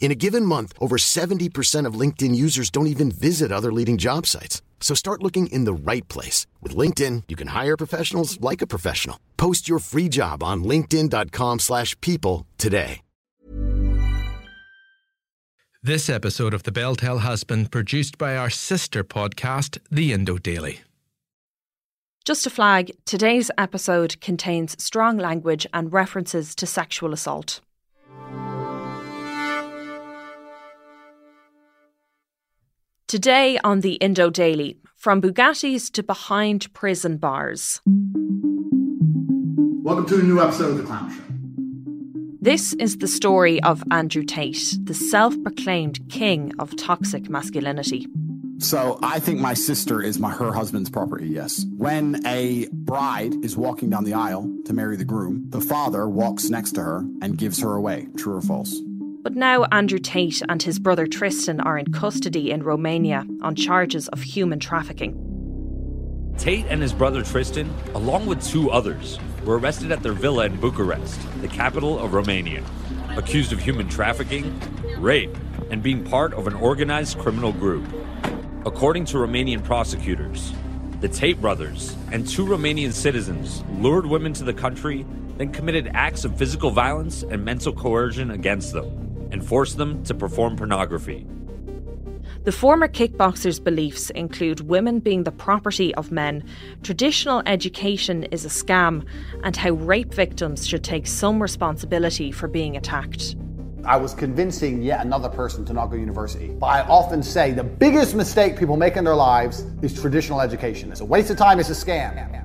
In a given month, over 70% of LinkedIn users don't even visit other leading job sites. So start looking in the right place. With LinkedIn, you can hire professionals like a professional. Post your free job on linkedin.com slash people today. This episode of The Bell Tell has been produced by our sister podcast, The Indo Daily. Just a flag, today's episode contains strong language and references to sexual assault. Today on the Indo Daily, from Bugattis to behind prison bars. Welcome to a new episode of The Clown Show. This is the story of Andrew Tate, the self proclaimed king of toxic masculinity. So I think my sister is my her husband's property, yes. When a bride is walking down the aisle to marry the groom, the father walks next to her and gives her away. True or false? But now Andrew Tate and his brother Tristan are in custody in Romania on charges of human trafficking. Tate and his brother Tristan, along with two others, were arrested at their villa in Bucharest, the capital of Romania, accused of human trafficking, rape, and being part of an organized criminal group. According to Romanian prosecutors, the Tate brothers and two Romanian citizens lured women to the country, then committed acts of physical violence and mental coercion against them and forced them to perform pornography. The former kickboxer's beliefs include women being the property of men, traditional education is a scam, and how rape victims should take some responsibility for being attacked. I was convincing yet another person to not go to university. But I often say the biggest mistake people make in their lives is traditional education. It's a waste of time, it's a scam.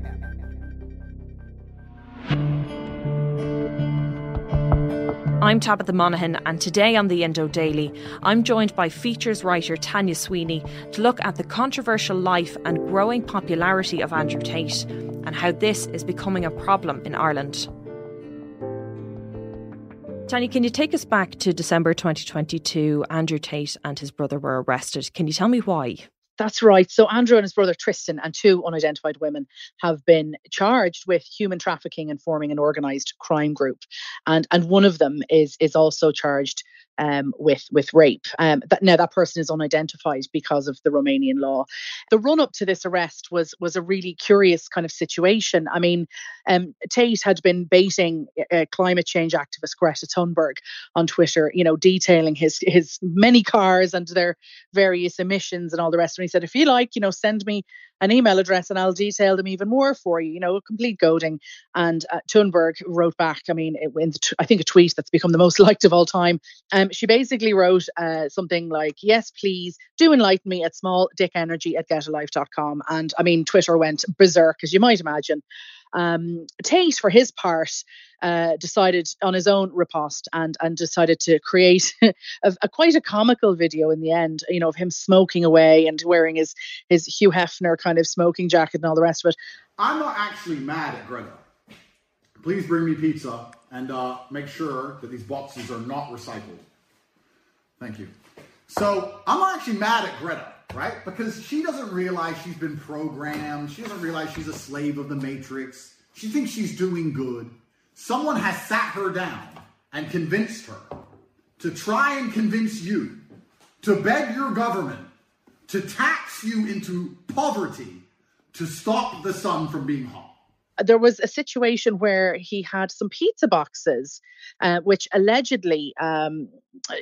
I'm Tabitha Monahan, and today on the Indo Daily, I'm joined by features writer Tanya Sweeney to look at the controversial life and growing popularity of Andrew Tate and how this is becoming a problem in Ireland. Tanya, can you take us back to December 2022? Andrew Tate and his brother were arrested. Can you tell me why? That's right. So Andrew and his brother Tristan and two unidentified women have been charged with human trafficking and forming an organized crime group. And and one of them is is also charged um, with with rape. Um, that, now that person is unidentified because of the Romanian law. The run up to this arrest was was a really curious kind of situation. I mean, um, Tate had been baiting uh, climate change activist Greta Thunberg on Twitter, you know, detailing his his many cars and their various emissions and all the rest. And he said, if you like, you know, send me an email address and I'll detail them even more for you. You know, a complete goading. And uh, Thunberg wrote back. I mean, it, in I think a tweet that's become the most liked of all time. Um, she basically wrote uh, something like, "Yes, please do enlighten me at smalldickenergy at getalife.com." And I mean, Twitter went berserk, as you might imagine. Um, Tate, for his part, uh, decided on his own riposte and and decided to create a, a, quite a comical video in the end. You know, of him smoking away and wearing his his Hugh Hefner kind of smoking jacket and all the rest of it. I'm not actually mad at Greta. Please bring me pizza and uh, make sure that these boxes are not recycled. Thank you. So I'm not actually mad at Greta, right? Because she doesn't realize she's been programmed. She doesn't realize she's a slave of the matrix. She thinks she's doing good. Someone has sat her down and convinced her to try and convince you to beg your government to tax you into poverty to stop the sun from being hot. there was a situation where he had some pizza boxes, uh, which allegedly, um,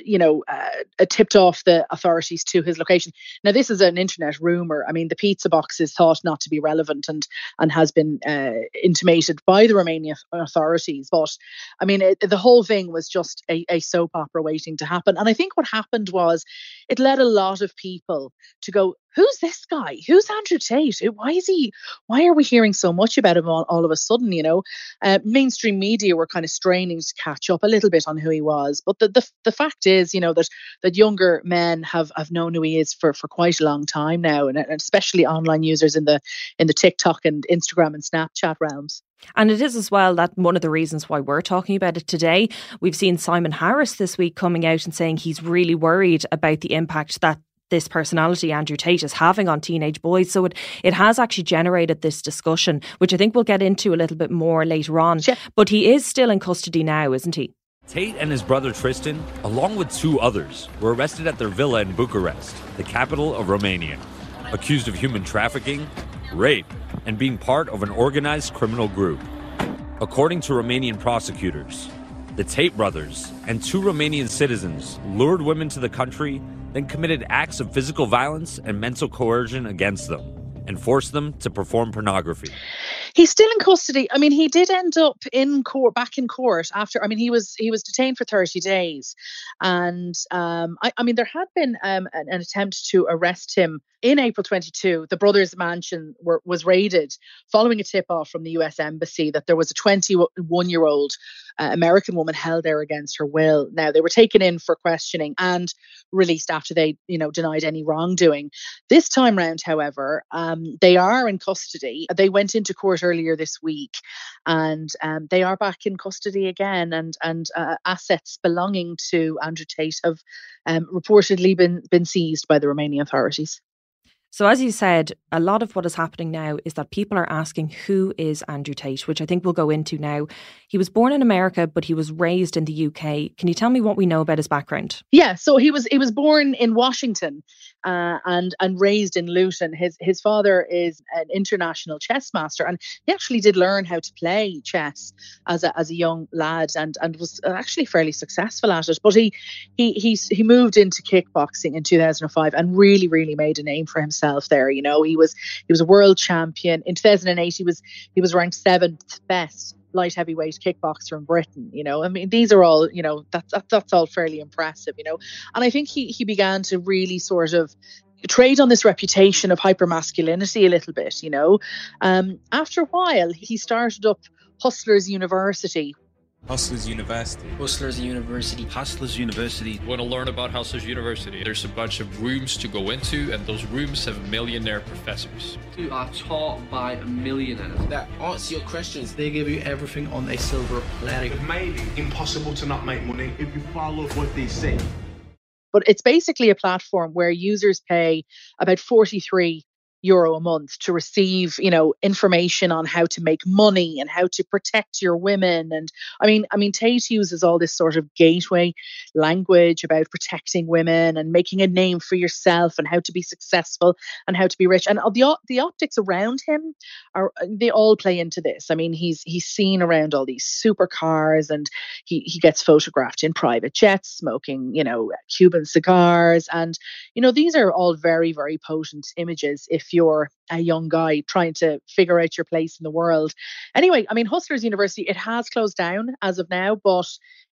you know, uh, tipped off the authorities to his location. Now, this is an internet rumor. I mean, the pizza box is thought not to be relevant and and has been uh, intimated by the Romanian authorities. But I mean, it, the whole thing was just a, a soap opera waiting to happen. And I think what happened was it led a lot of people to go, who's this guy? Who's Andrew Tate? Why is he? Why are we hearing so much about him all, all of a sudden? You know, uh, mainstream media were kind of straining to catch up a little bit on who he was. But the, the the fact is, you know, that that younger men have have known who he is for for quite a long time now, and, and especially online users in the in the TikTok and Instagram and Snapchat realms. And it is as well that one of the reasons why we're talking about it today. We've seen Simon Harris this week coming out and saying he's really worried about the impact that this personality Andrew Tate is having on teenage boys. So it, it has actually generated this discussion, which I think we'll get into a little bit more later on. Yeah. But he is still in custody now, isn't he? Tate and his brother Tristan, along with two others, were arrested at their villa in Bucharest, the capital of Romania, accused of human trafficking, rape, and being part of an organized criminal group. According to Romanian prosecutors, the Tate brothers and two Romanian citizens lured women to the country then committed acts of physical violence and mental coercion against them and forced them to perform pornography. He's still in custody. I mean, he did end up in court, back in court after. I mean, he was he was detained for thirty days, and um, I, I, mean, there had been um, an, an, attempt to arrest him in April 22. The brothers' mansion were, was raided following a tip off from the U.S. embassy that there was a 21 year old uh, American woman held there against her will. Now they were taken in for questioning and released after they, you know, denied any wrongdoing. This time round, however, um, they are in custody. They went into court earlier this week, and um, they are back in custody again. And and uh, assets belonging to Andrew Tate have um, reportedly been been seized by the Romanian authorities. So, as you said, a lot of what is happening now is that people are asking who is Andrew Tate, which I think we'll go into now. He was born in America, but he was raised in the UK. Can you tell me what we know about his background? Yeah, so he was he was born in Washington uh, and and raised in Luton. His his father is an international chess master, and he actually did learn how to play chess as a as a young lad, and and was actually fairly successful at it. But he he he he moved into kickboxing in 2005 and really really made a name for himself there. You know, he was he was a world champion in 2008. He was he was ranked seventh best light heavyweight kickboxer in Britain. You know, I mean, these are all you know that's that that's all fairly impressive. You know, and I think he he began to really sort of trade on this reputation of hypermasculinity a little bit. You know, um, after a while, he started up Hustlers University, Hustlers University. Hustlers University. Hustlers University. Want to learn about Hustlers University? There's a bunch of rooms to go into, and those rooms have millionaire professors. Who are taught by millionaires. That answer your questions. They give you everything on a silver platter. It may be impossible to not make money if you follow what they say. But it's basically a platform where users pay about 43 euro a month to receive you know information on how to make money and how to protect your women. And i mean i mean tate uses all this sort of gateway language about protecting women and making a name for yourself and how to be successful and how to be rich. And uh, the the optics around him are uh, they all play into this. I mean he's he's seen around all these supercars and he he gets photographed in private jets smoking you know cuban cigars. And you know these are all very very potent images if if you're a young guy trying to figure out your place in the world. Anyway, I mean, Hustlers University, it has closed down as of now, but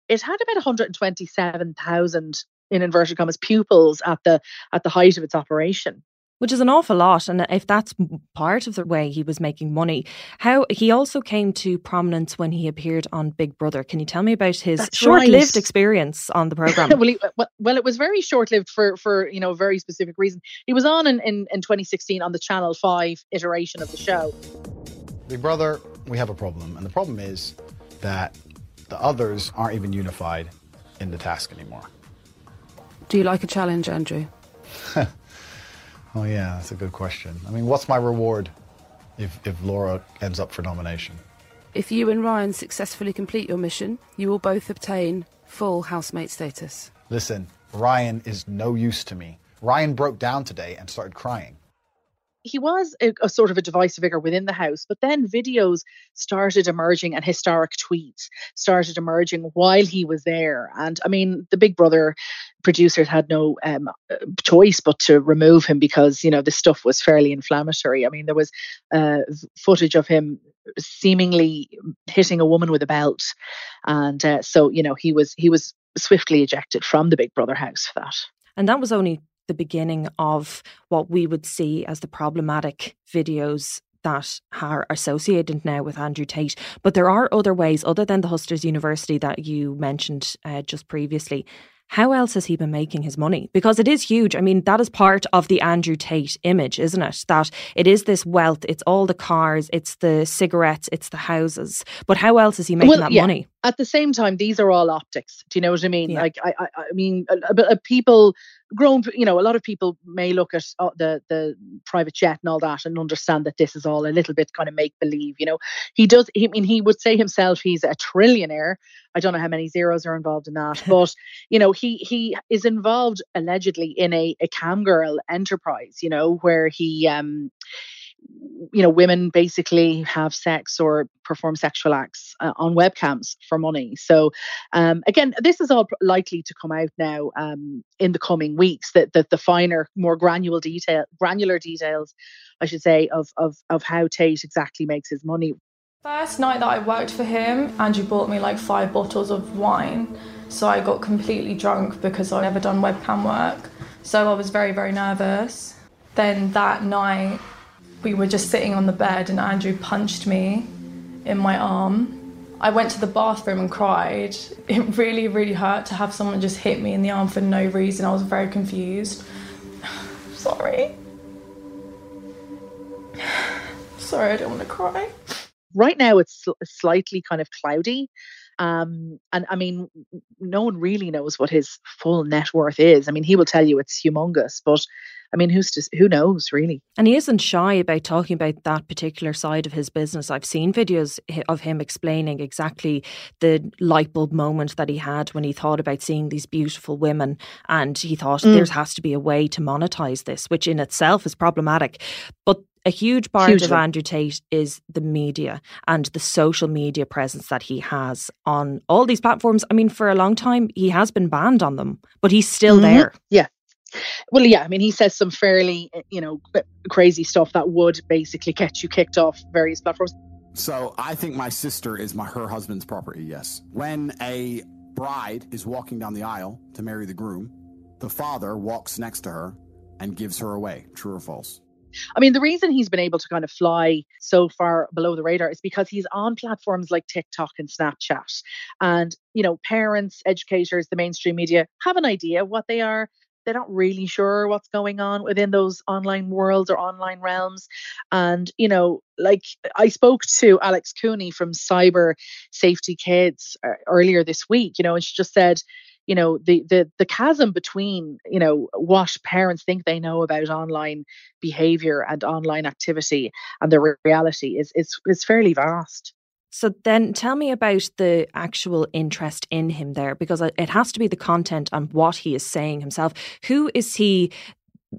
it had about 127,000 in inverted commas pupils at the at the height of its operation which is an awful lot. And if that's part of the way he was making money, how he also came to prominence when he appeared on Big Brother. Can you tell me about his that's short-lived right. experience on the program? well, he, uh, well, it was very short-lived for for you know a very specific reason. He was on in, in, in 2016 on the Channel Five iteration of the show. Big Brother, we have a problem, and the problem is that the others aren't even unified in the task anymore. Do you like a challenge, Andrew? Oh yeah, that's a good question. I mean, what's my reward if, if Laura ends up for nomination? If you and Ryan successfully complete your mission, you will both obtain full housemate status. Listen, Ryan is no use to me. Ryan broke down today and started crying. He was a, a, sort of a divisive figure within the house, but then videos started emerging and historic tweets started emerging while he was there. And I mean, the Big Brother producers had no um, choice but to remove him because you know the stuff was fairly inflammatory. I mean, there was uh, footage of him seemingly hitting a woman with a belt, and uh, so you know he was he was swiftly ejected from the Big Brother house for that. And that was only the beginning of what we would see as the problematic videos that are associated now with Andrew Tate. But there are other ways, other than the Hustlers University that you mentioned uh, just previously, how else has he been making his money? Because it is huge. I mean, that is part of the Andrew Tate image, isn't it? That it is this wealth, it's all the cars, it's the cigarettes, it's the houses. But how else is he making well, that yeah. money? At the same time, these are all optics. Do you know what I mean? Yeah. Like, I, I, I mean, uh, people grown you know a lot of people may look at uh, the the private jet and all that and understand that this is all a little bit kind of make believe you know he does he, I mean he would say himself he's a trillionaire I don't know how many zeros are involved in that but you know he he is involved allegedly in a a cam girl enterprise you know where he um you know women basically have sex or perform sexual acts uh, on webcams for money. So um, again this is all likely to come out now um, in the coming weeks that the, the finer more granular detail granular details i should say of, of of how tate exactly makes his money. First night that i worked for him andrew bought me like five bottles of wine. So i got completely drunk because i'd never done webcam work. So i was very very nervous. Then that night we were just sitting on the bed and Andrew punched me in my arm. I went to the bathroom and cried. It really, really hurt to have someone just hit me in the arm for no reason. I was very confused. Sorry. Sorry, I don't want to cry. Right now, it's slightly kind of cloudy. Um, and I mean, no one really knows what his full net worth is. I mean, he will tell you it's humongous, but I mean, who's to, who knows really? And he isn't shy about talking about that particular side of his business. I've seen videos of him explaining exactly the light bulb moment that he had when he thought about seeing these beautiful women, and he thought mm. there has to be a way to monetize this, which in itself is problematic. But a huge part Hugely. of Andrew Tate is the media and the social media presence that he has on all these platforms. I mean, for a long time, he has been banned on them, but he's still mm-hmm. there. Yeah. Well, yeah, I mean, he says some fairly, eh, you know, crazy stuff that would basically get you kicked off various platforms. So I think my sister is my her husband's property. Yes. When a bride is walking down the aisle to marry the groom, the father walks next to her and gives her away. True or false? I mean, the reason he's been able to kind of fly so far below the radar is because he's on platforms like TikTok and Snapchat. And, you know, parents, educators, the mainstream media have an idea what they are they're not really sure what's going on within those online worlds or online realms. And, you know, like I spoke to Alex Cooney from Cyber Safety Kids uh, earlier this week, you know, and she just said, you know the the the chasm between you know what parents think they know about online behavior and online activity and the reality is is is fairly vast so then tell me about the actual interest in him there, because it has to be the content and what he is saying himself. Who is he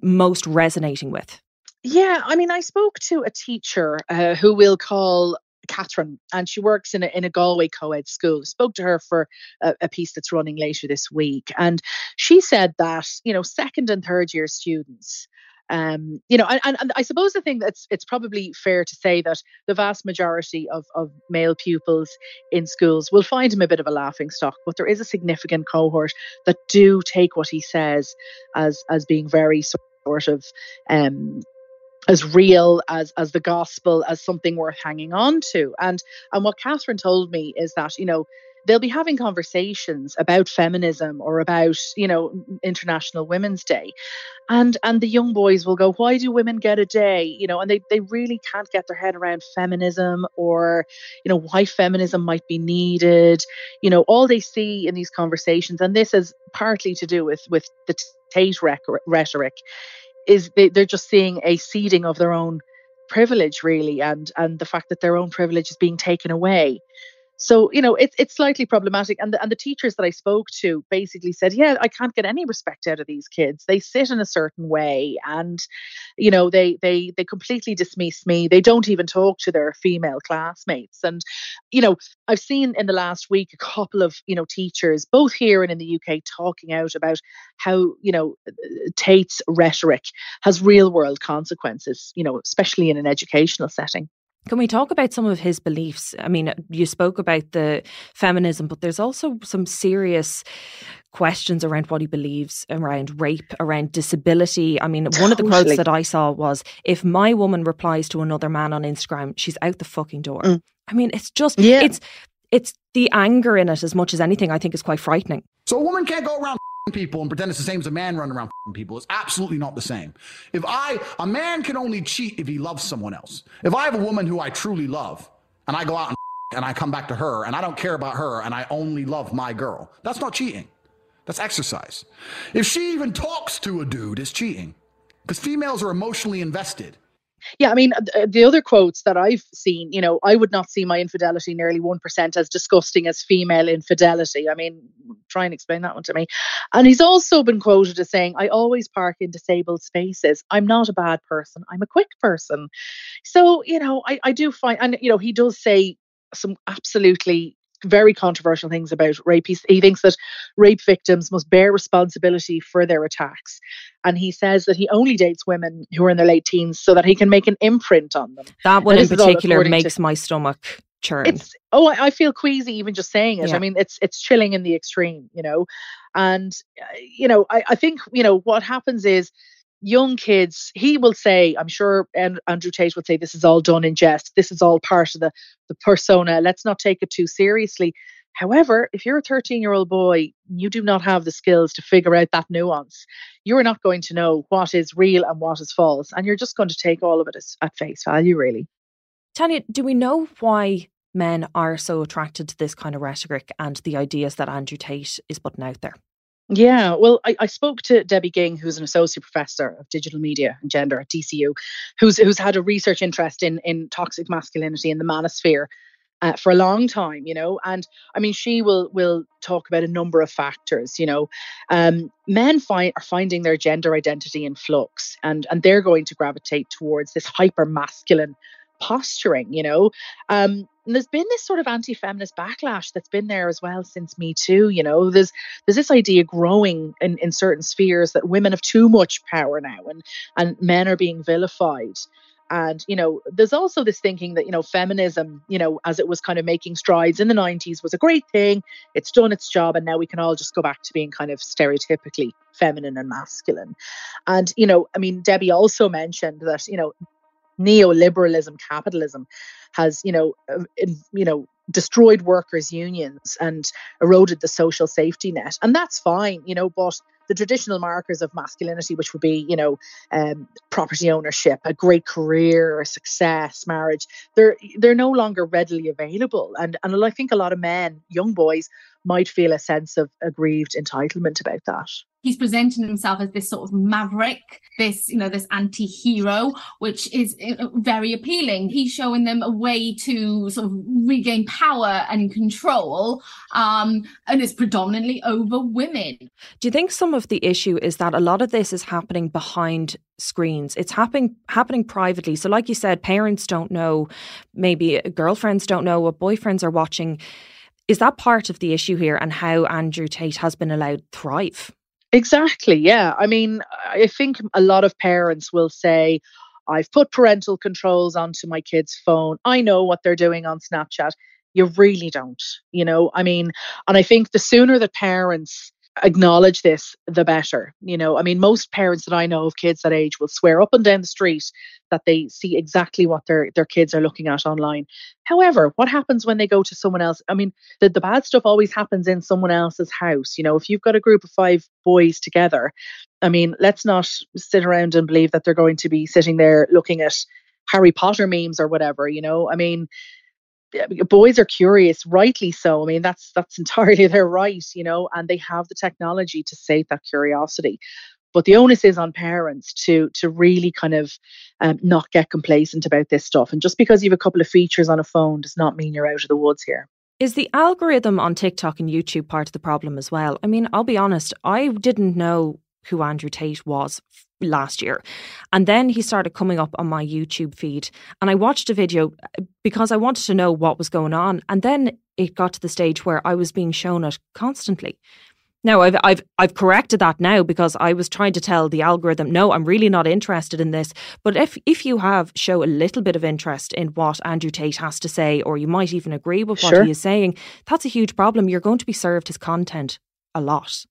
most resonating with? Yeah, I mean, I spoke to a teacher uh, who we'll call Catherine, and she works in a, in a Galway co-ed school. Spoke to her for a, a, piece that's running later this week, and she said that you know second and third year students um, you know, and, and I suppose the thing that's it's probably fair to say that the vast majority of, of male pupils in schools will find him a bit of a laughing stock, but there is a significant cohort that do take what he says as as being very sort of um, as real as as the gospel as something worth hanging on to. And and what catherine told me is that you know they'll be having conversations about feminism or about you know international women's day. And and the young boys will go why do women get a day? You know and they they really can't get their head around feminism or you know why feminism might be needed. You know all they see in these conversations and this is partly to do with with the Tate rhetoric is they, they're just seeing a ceding of their own privilege really and and the fact that their own privilege is being taken away So, you know, it's it's slightly problematic. And the, and the teachers that I spoke to basically said, yeah, I can't get any respect out of these kids. They sit in a certain way and, you know, they they they completely dismiss me. They don't even talk to their female classmates. And, you know, I've seen in the last week a couple of, you know, teachers, both here and in the UK, talking out about how, you know, uh, uh, Tate's rhetoric has real world consequences, you know, especially in an educational setting. Can we talk about some of his beliefs? I mean, you spoke about the feminism, but there's also some serious questions around what he believes around rape, around disability. I mean, one of the quotes that I saw was if my woman replies to another man on Instagram, she's out the fucking door. Mm. I mean, it's just yeah. it's it's the anger in it as much as anything I think is quite frightening. So a woman can't go around people and pretend it's the same as a man running around people. It's absolutely not the same. If I, a man can only cheat if he loves someone else. If I have a woman who I truly love and I go out and, and I come back to her and I don't care about her and I only love my girl, that's not cheating. That's exercise. If she even talks to a dude, it's cheating because females are emotionally invested. Yeah, I mean, uh, the other quotes that I've seen, you know, I would not see my infidelity nearly 1% as disgusting as female infidelity. I mean, try and explain that one to me. And he's also been quoted as saying, I always park in disabled spaces. I'm not a bad person, I'm a quick person. So, you know, I, I do find, and, you know, he does say some absolutely very controversial things about rape. He, he thinks that rape victims must bear responsibility for their attacks. And he says that he only dates women who are in their late teens so that he can make an imprint on them. That one in particular makes to, my stomach churn. It's oh, I, I, feel queasy even just saying it. Yeah. I mean, it's it's chilling in the extreme, you know. And uh, you know, I, I think you know what happens is young kids, he will say, I'm sure and Andrew Tate would say, this is all done in jest. This is all part of the, the persona. Let's not take it too seriously. However, if you're a 13 year old boy, you do not have the skills to figure out that nuance. You're not going to know what is real and what is false. And you're just going to take all of it as, at face value, really. Tanya, do we know why men are so attracted to this kind of rhetoric and the ideas that Andrew Tate is putting out there? Yeah, well, I, I, spoke to Debbie Ging, who's an associate professor of digital media and gender at DCU, who's who's had a research interest in in toxic masculinity in the manosphere uh, for a long time, you know. And I mean, she will will talk about a number of factors. You know, um, men find are finding their gender identity in flux, and and they're going to gravitate towards this hyper masculine posturing. You know, um, and there's been this sort of anti-feminist backlash that's been there as well since Me Too. You know, there's there's this idea growing in, in certain spheres that women have too much power now and and men are being vilified. And you know, there's also this thinking that you know, feminism, you know, as it was kind of making strides in the 90s, was a great thing. It's done its job, and now we can all just go back to being kind of stereotypically feminine and masculine. And you know, I mean, Debbie also mentioned that you know, neoliberalism, capitalism has, you know, uh, you know, destroyed workers' unions and eroded the social safety net, and that's fine, you know, but the traditional markers of masculinity, which would be, you know, um, property ownership, a great career, success, marriage, they're they're no longer readily available. And and I think a lot of men, young boys, might feel a sense of aggrieved entitlement about that. He's presenting himself as this sort of maverick this you know this anti-hero which is uh, very appealing. He's showing them a way to sort of regain power and control um, and it's predominantly over women. Do you think some of the issue is that a lot of this is happening behind screens? It's happening happening privately. So like you said parents don't know maybe girlfriends don't know what boyfriends are watching is that part of the issue here and how Andrew Tate has been allowed thrive? Exactly. Yeah. I mean, I think a lot of parents will say, I've put parental controls onto my kid's phone. I know what they're doing on Snapchat. You really don't, you know? I mean, and I think the sooner that parents acknowledge this, the better. You know, I mean, most parents that I know of kids that age will swear up and down the street that they see exactly what their their kids are looking at online. However, what happens when they go to someone else? I mean, the, the bad stuff always happens in someone else's house. You know, if you've got a group of five boys together, I mean, let's not sit around and believe that they're going to be sitting there looking at Harry Potter memes or whatever, you know. I mean, boys are curious rightly so. I mean that's that's entirely their right you know and they have the technology to sate that curiosity. But the onus is on parents to to really kind of um, not get complacent about this stuff. And just because you have a couple of features on a phone does not mean you're out of the woods here. Is the algorithm on TikTok and YouTube part of the problem as well? I mean, I'll be honest, I didn't know who Andrew Tate was last year. And then he started coming up on my YouTube feed. And I watched a video uh, because I wanted to know what was going on. And then it got to the stage where I was being shown it constantly. Now I've I've I've corrected that now because I was trying to tell the algorithm, no, I'm really not interested in this. But if if you have show a little bit of interest in what Andrew Tate has to say, or you might even agree with what Sure. he is saying, that's a huge problem. You're going to be served his content a lot.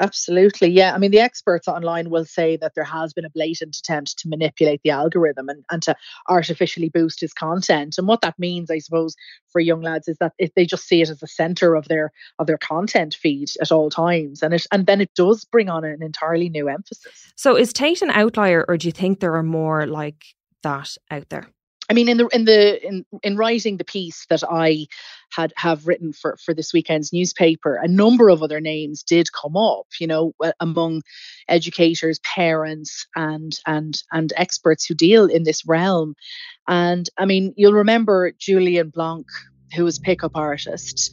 Absolutely. Yeah. I mean, the experts online will say that there has been a blatant attempt to manipulate the algorithm and, and to artificially boost his content. And what that means, I suppose, for young lads is that if they just see it as the center of their of their content feed at all times. And it and then it does bring on an entirely new emphasis. So is Tate an outlier, or do you think there are more like that out there? I mean, in the in the in in writing the piece that I had have written for for this weekend's newspaper, a number of other names did come up. You know, among educators, parents, and and and experts who deal in this realm. And I mean, you'll remember Julien Blanc, who was pickup artist,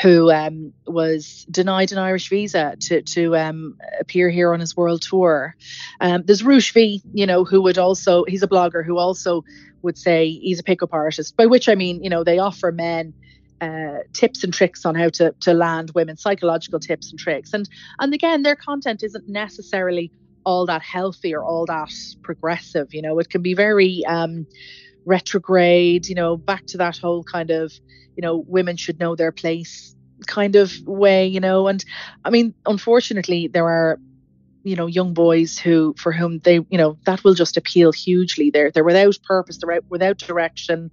who um, was denied an Irish visa to to um, appear here on his world tour. Um, there's V, you know, who would also he's a blogger who also would say he's a pickup artist. By which I mean, you know, they offer men uh, tips and tricks on how to to land women, psychological tips and tricks. And and again, their content isn't necessarily all that healthy or all that progressive. You know, it can be very um, retrograde. You know, back to that whole kind of you know women should know their place kind of way. You know, and I mean, unfortunately, there are you know young boys who for whom they you know that will just appeal hugely they're they're without purpose they're out, without direction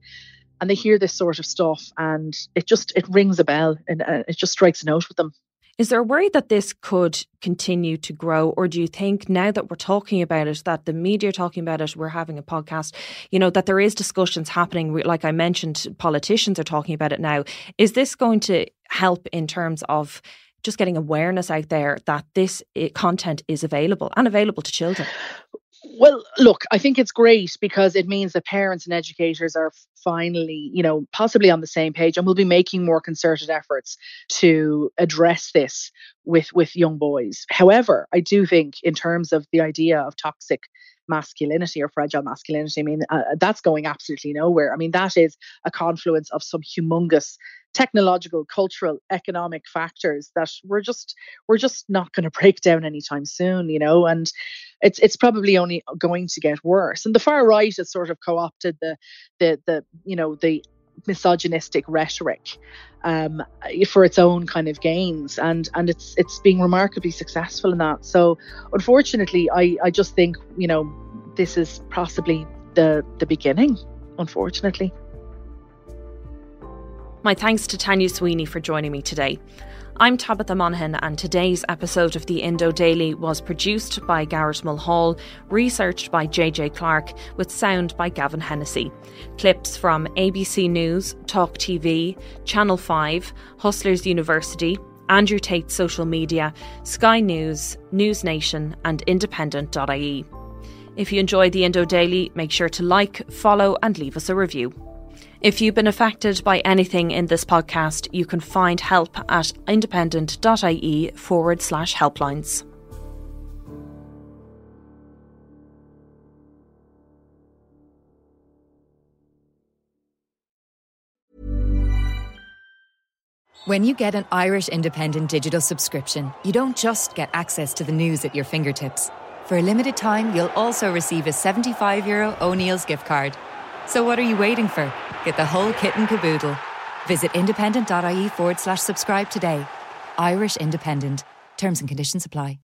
and they hear this sort of stuff and it just it rings a bell and uh, it just strikes a note with them Is there a worry that this could continue to grow, or do you think now that we're talking about it, that the media are talking about it, we're having a podcast, you know, that there is discussions happening? Like I mentioned, politicians are talking about it now. Is this going to help in terms of just getting awareness out there that this eh, content is available and available to children? Well, look, I think it's great because it means that parents and educators are finally, you know, possibly on the same page and we will be making more concerted efforts to address this with with young boys. However, I do think in terms of the idea of toxic masculinity or fragile masculinity, I mean, uh, that's going absolutely nowhere. I mean, that is a confluence of some humongous technological, cultural, economic factors that we're just we're just not going to break down anytime soon, you know, and it's it's probably only going to get worse. And the far right has sort of co-opted the the the you know the misogynistic rhetoric um, for its own kind of gains, and and it's it's being remarkably successful in that. So unfortunately, I I just think you know this is possibly the the beginning. Unfortunately. My thanks to Tanya Sweeney for joining me today. I'm Tabitha Monahan, and today's episode of the Indo Daily was produced by Garrett Mulhall, researched by JJ Clark, with sound by Gavin Hennessy. Clips from ABC News, Talk TV, Channel 5, Hustlers University, Andrew Tate's social media, Sky News, News Nation, and Independent.ie. If you enjoy the Indo Daily, make sure to like, follow, and leave us a review. If you've been affected by anything in this podcast, you can find help at independent.ie forward slash helplines. When you get an Irish Independent digital subscription, you don't just get access to the news at your fingertips. For a limited time, you'll also receive a €75 Euro O'Neill's gift card. So what are you waiting for? Get the whole kit and caboodle. Visit independent.ie forward slash subscribe today. Irish Independent. Terms and conditions apply.